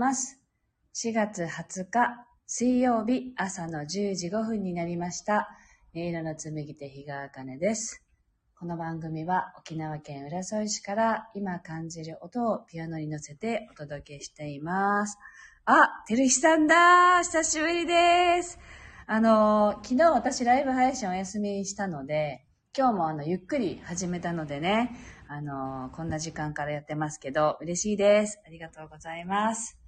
ます。4月20日水曜日朝の10時5分になりました。音色の紡手日川茜です。この番組は沖縄県浦添市から今感じる音をピアノに乗せてお届けしています。あ、てるひさんだ久しぶりです。あの、昨日私ライブ配信お休みしたので、今日もあの、ゆっくり始めたのでね、あの、こんな時間からやってますけど、嬉しいです。ありがとうございます。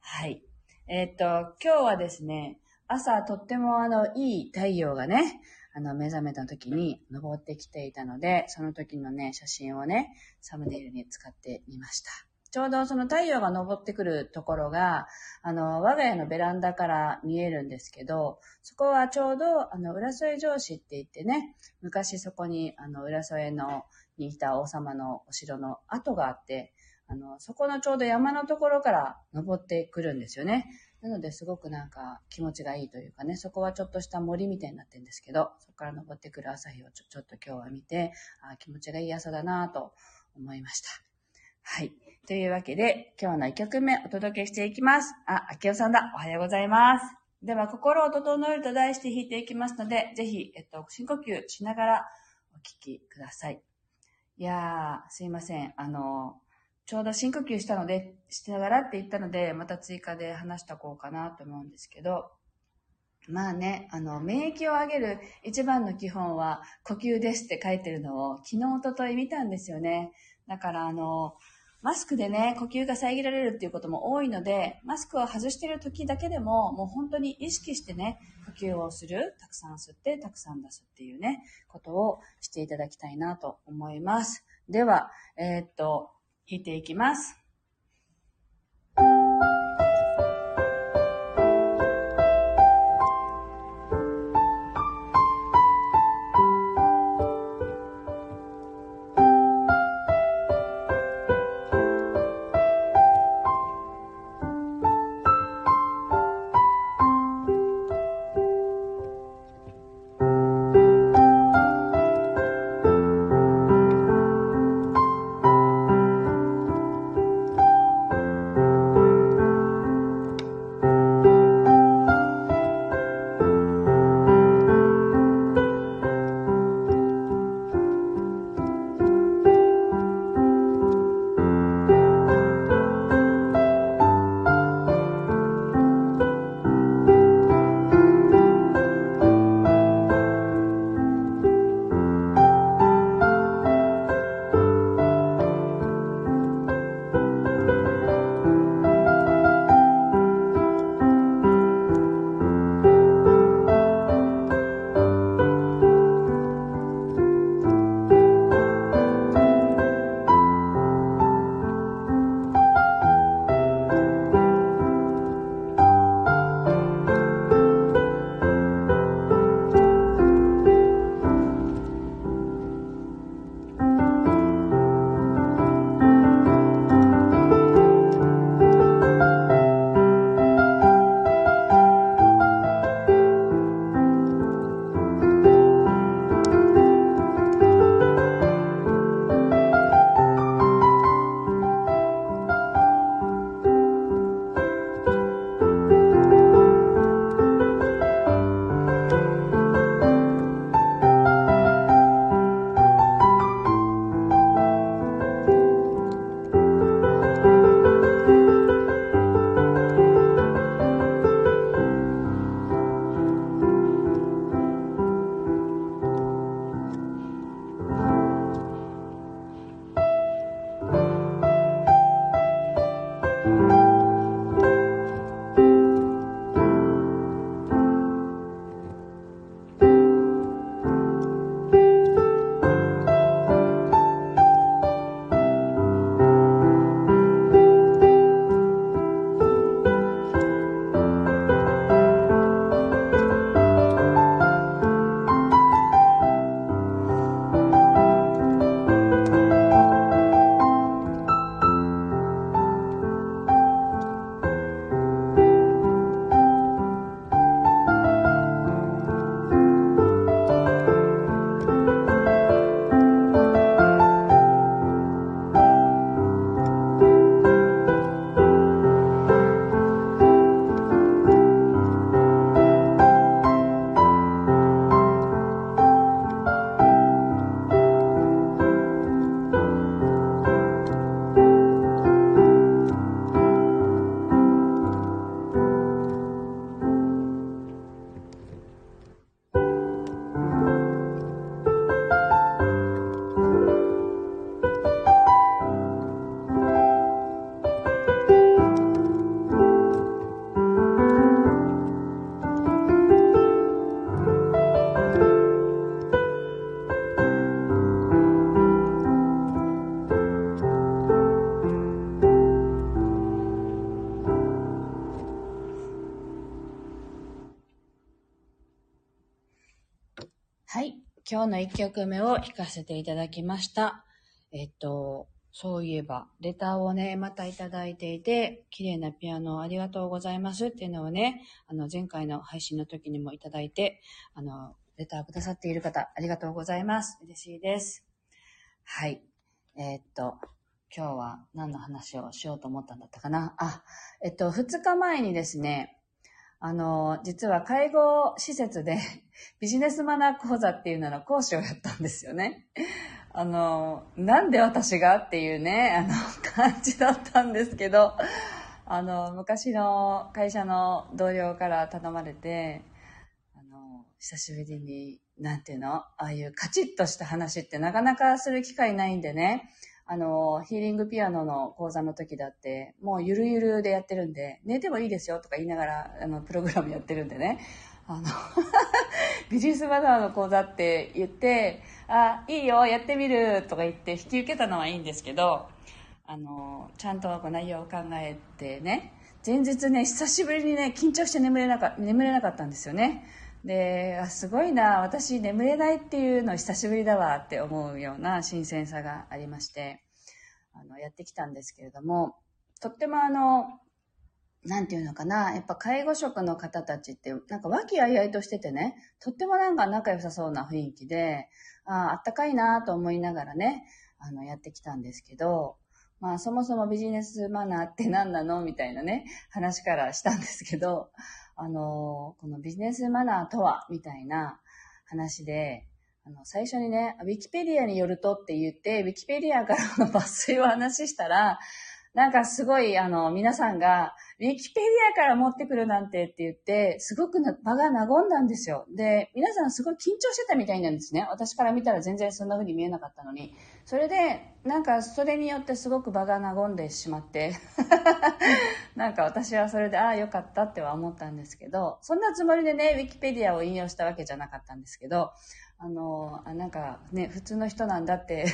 はい。えっ、と、今日はですね、朝とってもあの、いい太陽がね、あの、目覚めた時に登ってきていたので、その時のね、写真をね、サムネイルに使ってみました。ちょうどその太陽が昇ってくるところが、あの、我が家のベランダから見えるんですけど、そこはちょうど、あの、浦添城址って言ってね、昔そこに、あの、浦添の、にいた王様のお城の跡があって、あの、そこのちょうど山のところから登ってくるんですよね。なので、すごくなんか気持ちがいいというかね、そこはちょっとした森みたいになってるんですけど、そこから登ってくる朝日をちょちょっと今日は見て、あ気持ちがいい朝だなと思いました。はい。というわけで、今日の1曲目お届けしていきます。あ、あきおさんだ。おはようございます。では、心を整えると題して弾いていきますので、ぜひ、えっと、深呼吸しながらお聴きください。いやー、すいません。あの、ちょうど深呼吸したので、しながらって言ったので、また追加で話しておこうかなと思うんですけど、まあね、あの、免疫を上げる一番の基本は呼吸ですって書いてるのを昨日、一昨日見たんですよね。だからあの、マスクでね、呼吸が遮られるっていうことも多いので、マスクを外している時だけでも、もう本当に意識してね、呼吸をする、たくさん吸って、たくさん出すっていうね、ことをしていただきたいなと思います。では、えー、っと、弾いていきます。今日の1曲目を弾かせていただきました。えっと、そういえば、レターをね、またいただいていて、綺麗なピアノありがとうございますっていうのをね、あの、前回の配信の時にもいただいて、あの、レターくださっている方、ありがとうございます。嬉しいです。はい。えー、っと、今日は何の話をしようと思ったんだったかな？あ、えっと、2日前にですね、あの、実は介護施設で ビジネスマナー講座っていうのの講師をやったんですよね。あの、なんで私がっていうね、あの、感じだったんですけど、あの、昔の会社の同僚から頼まれて、あの、久しぶりに、なんていうのああいうカチッとした話ってなかなかする機会ないんでね、あの、ヒーリングピアノの講座の時だって、もうゆるゆるでやってるんで、寝てもいいですよとか言いながら、あの、プログラムやってるんでね、あの ビジネスマナーの講座って言って、あ、いいよ、やってみるとか言って引き受けたのはいいんですけど、あの、ちゃんとこう内容を考えてね、前日ね、久しぶりにね、緊張して眠れなか眠れなかったんですよね。で、あ、すごいな、私眠れないっていうの久しぶりだわって思うような新鮮さがありまして、あの、やってきたんですけれども、とってもあの、なんていうのかな、やっぱ介護職の方たちって、なんか和気あいあいとしててね、とってもなんか仲良さそうな雰囲気で、ああ、あったかいなと思いながらね、あの、やってきたんですけど、まあ、そもそもビジネスマナーって何なのみたいなね、話からしたんですけど、あの、このビジネスマナーとはみたいな話で、あの、最初にね、ウィキペディアによるとって言って、ウィキペディアからの抜粋を話したら、なんかすごい、あの、皆さんが、ウィキペディアから持ってくるなんてって言って、すごく場が和んだんですよ。で、皆さんすごい緊張してたみたいなんですね。私から見たら全然そんな風に見えなかったのに。それで、なんかそれによってすごく場が和んでしまって、なんか私はそれで、ああ、よかったっては思ったんですけど、そんなつもりでね、ウィキペディアを引用したわけじゃなかったんですけど、あの、あなんかね、普通の人なんだって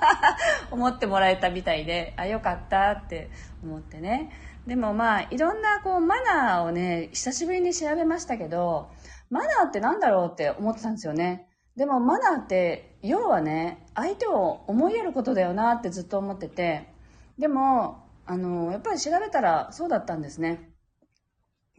思ってもらえたみたいで、あ、よかったって思ってね。でもまあ、いろんなこう、マナーをね、久しぶりに調べましたけど、マナーって何だろうって思ってたんですよね。でもマナーって、要はね、相手を思いやることだよなってずっと思ってて、でも、あの、やっぱり調べたらそうだったんですね。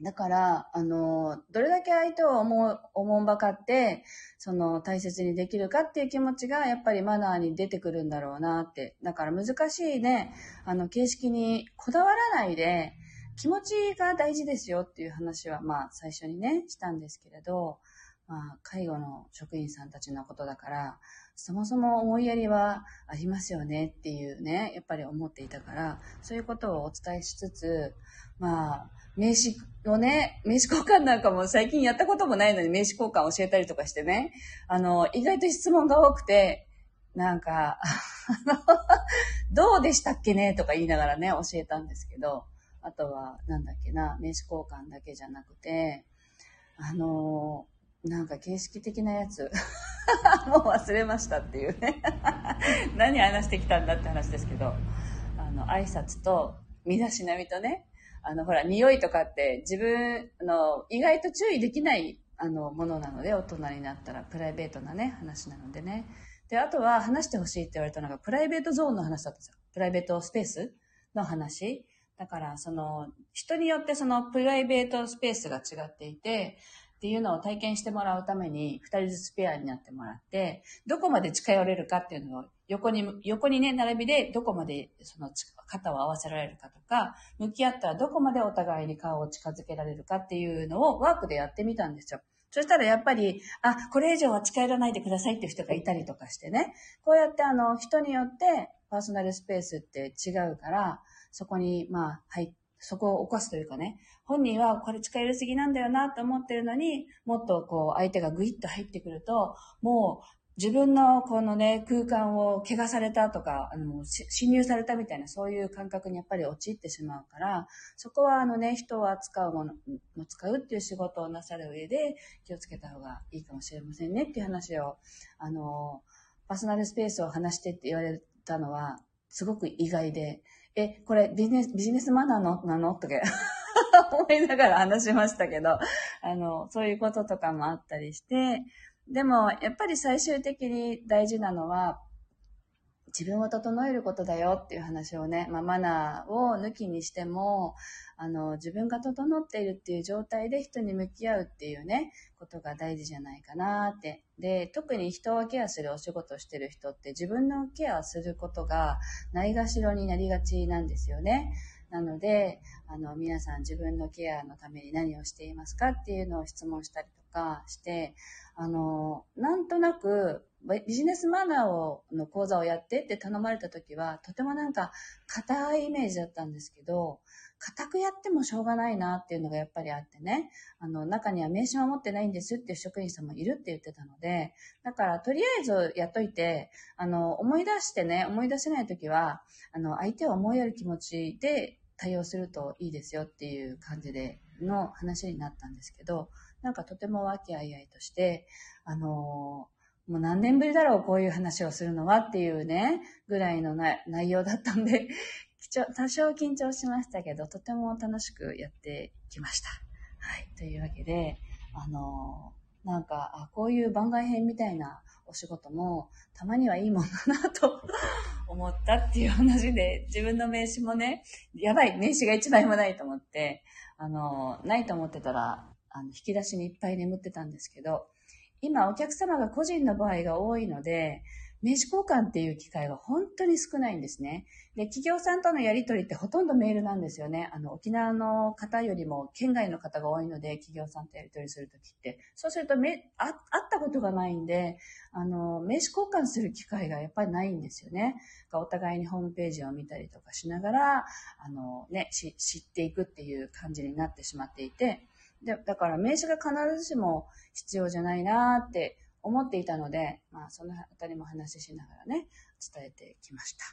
だから、あの、どれだけ相手を思う、思んばかって、その、大切にできるかっていう気持ちが、やっぱりマナーに出てくるんだろうなって。だから難しいね、あの、形式にこだわらないで、気持ちが大事ですよっていう話は、まあ、最初にね、したんですけれど、まあ、介護の職員さんたちのことだから、そもそも思いやりはありますよねっていうね、やっぱり思っていたから、そういうことをお伝えしつつ、まあ、名刺をね、名刺交換なんかも最近やったこともないのに名刺交換教えたりとかしてね、あの、意外と質問が多くて、なんか、あの どうでしたっけねとか言いながらね、教えたんですけど、あとは、なんだっけな、名刺交換だけじゃなくて、あの、なんか形式的なやつ、もう忘れましたっていうね。何話してきたんだって話ですけど、あの、挨拶と、身だしなみとね、あの、ほら、匂いとかって自分の意外と注意できないあのものなので、大人になったらプライベートなね、話なのでね。で、あとは話してほしいって言われたのが、プライベートゾーンの話だったんですよ。プライベートスペースの話。だから、その、人によってそのプライベートスペースが違っていて、っていうのを体験してもらうために、二人ずつペアになってもらって、どこまで近寄れるかっていうのを横に、横にね、並びでどこまでその肩を合わせられるかとか、向き合ったらどこまでお互いに顔を近づけられるかっていうのをワークでやってみたんですよ。そしたらやっぱり、あ、これ以上は近寄らないでくださいっていう人がいたりとかしてね。こうやってあの、人によってパーソナルスペースって違うから、そこに、まあ、入って、そこを起こすというかね、本人はこれ近寄りすぎなんだよなと思ってるのに、もっとこう相手がグイッと入ってくると、もう自分のこのね、空間を怪我されたとか、あの、侵入されたみたいな、そういう感覚にやっぱり陥ってしまうから、そこはあのね、人を扱うもの、使うっていう仕事をなさる上で気をつけた方がいいかもしれませんねっていう話を、あの、パーソナルスペースを話してって言われたのは、すごく意外で、え、これビジネス、ビジネスマナーのなの？とか 思いながら話しましたけど、あの、そういうこととかもあったりして、でも、やっぱり最終的に大事なのは、自分を整えることだよっていう話をね、まあ、マナーを抜きにしても、あの、自分が整っているっていう状態で人に向き合うっていうね、ことが大事じゃないかなって。で、特に人をケアするお仕事をしてる人って自分のケアすることがないがしろになりがちなんですよね。なので、あの、皆さん自分のケアのために何をしていますかっていうのを質問したりとかして、あの、なんとなくビジネスマナーをの講座をやってって頼まれた時は、とてもなんか硬いイメージだったんですけど、硬くやってもしょうがないなっていうのがやっぱりあってね、あの、中には名刺は持ってないんですっていう職員さんもいるって言ってたので、だからとりあえずやっといて、あの、思い出してね、思い出せない時は、あの、相手を思いやる気持ちで対応するといいですよっていう感じでの話になったんですけど、なんかとても和気あいあいとして、あのもう何年ぶりだろう、こういう話をするのはっていうね、ぐらいの内容だったんで、多少緊張しましたけど、とても楽しくやってきました。はい。というわけで、あのー、なんか、あ、こういう番外編みたいなお仕事も、たまにはいいもんだなと 思ったっていう話で、自分の名刺もね、やばい、名刺が一枚もないと思って、あの、ないと思ってたら、あの、引き出しにいっぱい眠ってたんですけど、今お客様が個人の場合が多いので、名刺交換っていう機会が本当に少ないんですね。で、企業さんとのやり取りってほとんどメールなんですよね。あの、沖縄の方よりも県外の方が多いので、企業さんとやり取りするときって。そうするとめ、あ、会ったことがないんで、あの、名刺交換する機会がやっぱりないんですよね。お互いにホームページを見たりとかしながら、あの、ね、知っていくっていう感じになってしまっていて、で、だから名刺が必ずしも必要じゃないなって思っていたので、まあ、そのあたりも話ししながらね、伝えてきました。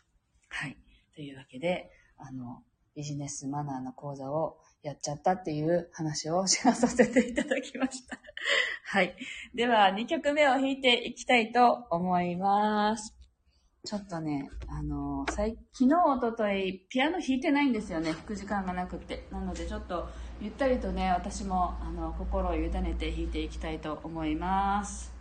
はい。というわけで、あの、ビジネスマナーの講座をやっちゃったっていう話をシェアさせていただきました。はい。では、2曲目を弾いていきたいと思います。ちょっとね、あのー、昨日、おととい、ピアノ弾いてないんですよね。弾く時間がなくて。なので、ちょっと、ゆったりとね、私も、あの、心を委ねて弾いていきたいと思います。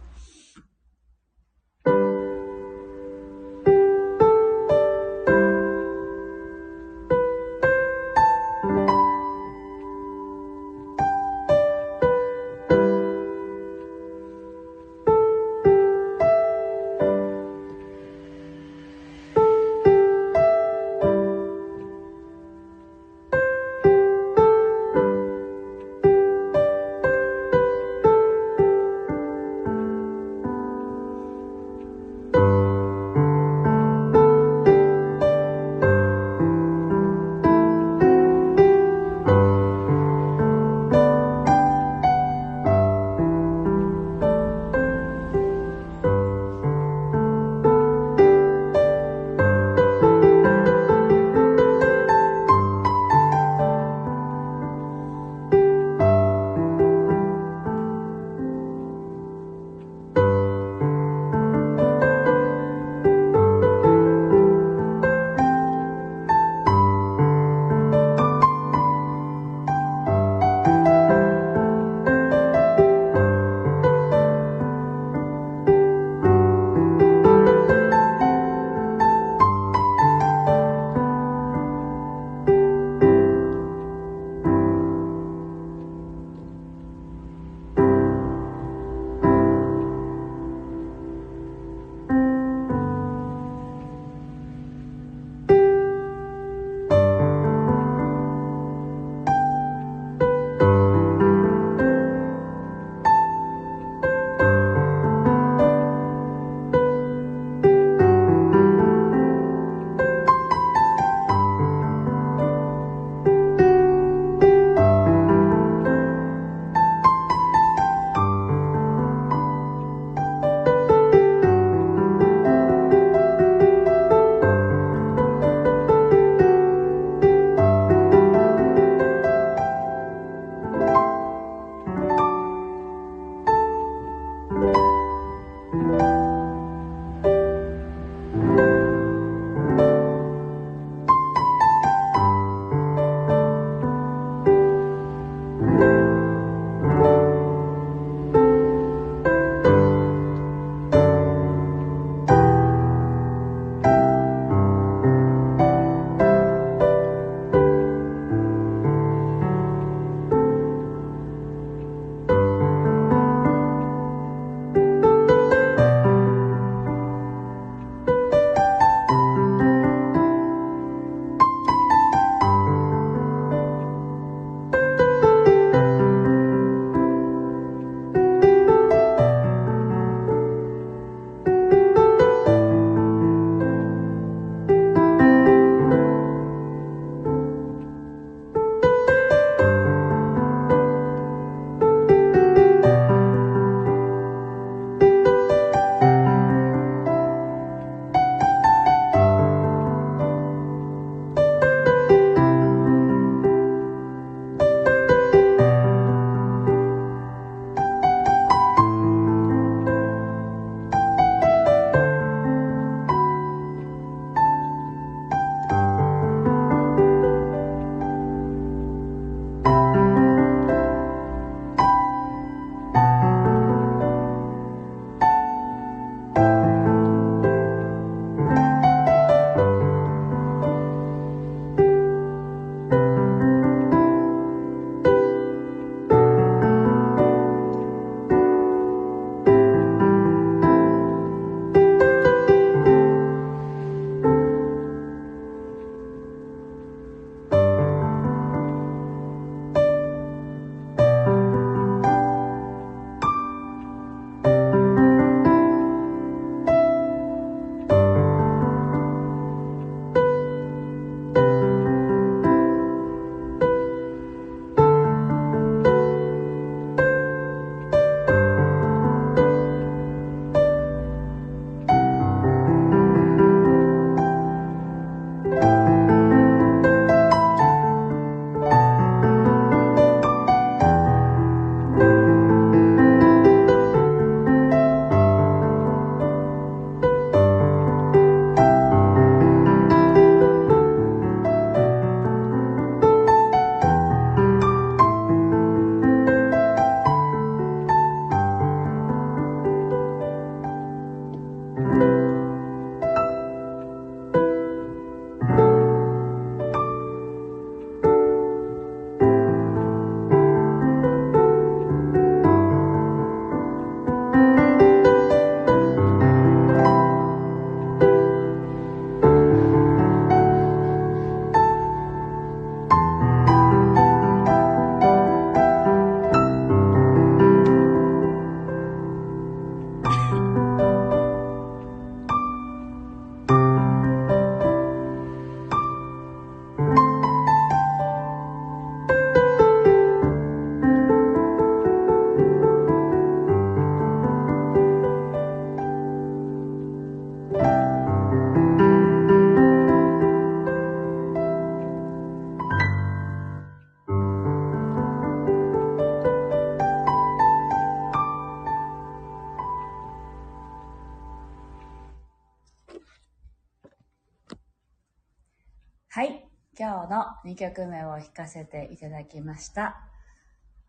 2曲目を弾かせていただきました。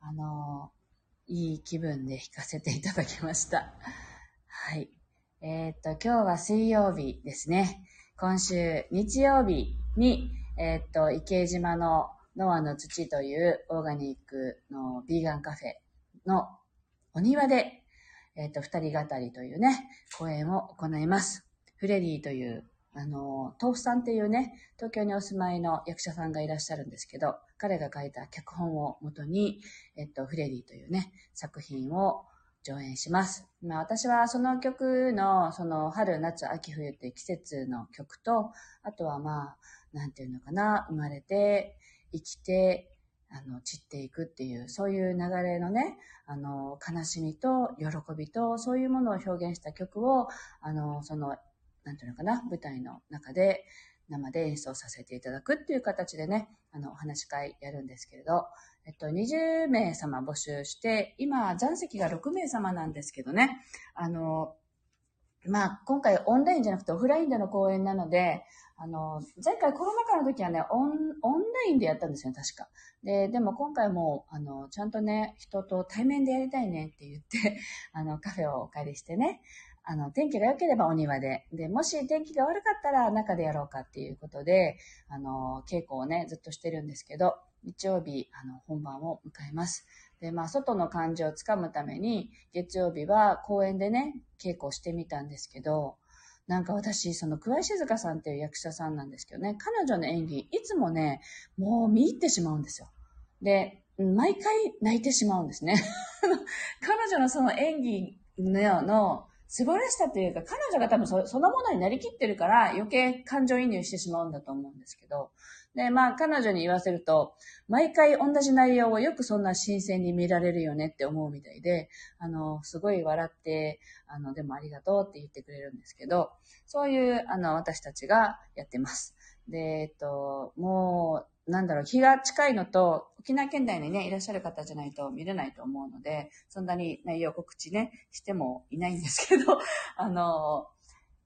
あのいい気分で弾かせていただきました。はい。えー、っと、今日は水曜日ですね。今週日曜日に、えー、っと、池島のノアの土というオーガニックのビーガンカフェのお庭で、えっと、二人語りというね、講演を行います。フレディというあの、豆腐さんっていうね、東京にお住まいの役者さんがいらっしゃるんですけど、彼が書いた脚本をもとに、えっと、フレディというね、作品を上演します。まあ私はその曲の、その春、夏、秋、冬って季節の曲と、あとはまあ、なんていうのかな、生まれて、生きて、あの、散っていくっていう、そういう流れのね、あの、悲しみと喜びと、そういうものを表現した曲を、あの、そのなんていうのかな、舞台の中で生で演奏させていただくっていう形でね、あの、お話し会やるんですけれど、えっと、20名様募集して、今、残席が6名様なんですけどね、あの、まあ、今回オンラインじゃなくてオフラインでの公演なので、あの、前回コロナ禍の時はね、オン、オンラインでやったんですよ、確か。で、でも今回も、あの、ちゃんとね、人と対面でやりたいねって言って、あの、カフェをお借りしてね、あの、天気が良ければお庭で、で、もし天気が悪かったら中でやろうかっていうことで、あの、稽古をね、ずっとしてるんですけど、日曜日、あの、本番を迎えます。で、まあ、外の感じをつかむために、月曜日は公園でね、稽古をしてみたんですけど、なんか私、その、桑井静香さんっていう役者さんなんですけどね、彼女の演技、いつもね、もう見入ってしまうんですよ。で、毎回泣いてしまうんですね。彼女のその演技のような素晴らしさというか、彼女が多分そそのものになりきってるから余計感情移入してしまうんだと思うんですけど、で、まあ彼女に言わせると、毎回同じ内容をよくそんな新鮮に見られるよねって思うみたいで、あの、すごい笑って、あの、でもありがとうって言ってくれるんですけど、そういう、あの、私たちがやってます。で、えっと、もう、なんだろう、日が近いのと、沖縄県内にね、いらっしゃる方じゃないと見れないと思うので、そんなに内容告知ね、してもいないんですけど、あの、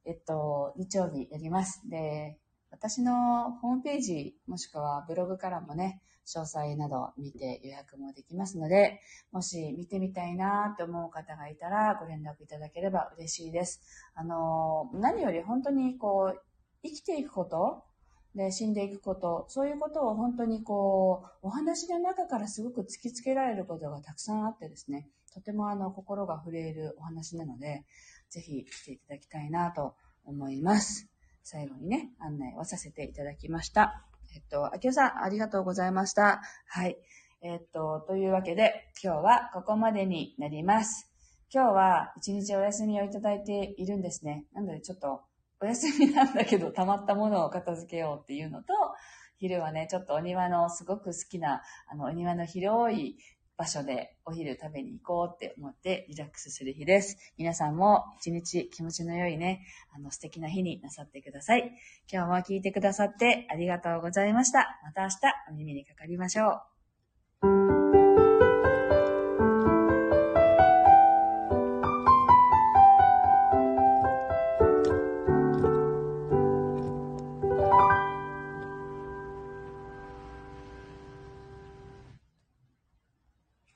えっと、日曜日やります。で、私のホームページ、もしくはブログからもね、詳細など見て予約もできますので、もし見てみたいなと思う方がいたらご連絡いただければ嬉しいです。あの、何より本当にこう、生きていくことで、死んでいくこと、そういうことを本当にこう、お話の中からすごく突きつけられることがたくさんあってですね、とてもあの、心が震えるお話なので、ぜひ来ていただきたいなと思います。最後にね、案内をさせていただきました。えっと、あきおさん、ありがとうございました。はい。えっと、というわけで、今日はここまでになります。今日は一日お休みをいただいているんですね。なのでちょっとお休みなんだけど、溜まったものを片付けようっていうのと、昼はね、ちょっとお庭のすごく好きな、あの、お庭の広い場所でお昼食べに行こうって思ってリラックスする日です。皆さんも一日気持ちの良いね、あの素敵な日になさってください。今日も聞いてくださってありがとうございました。また明日お耳にかかりましょう。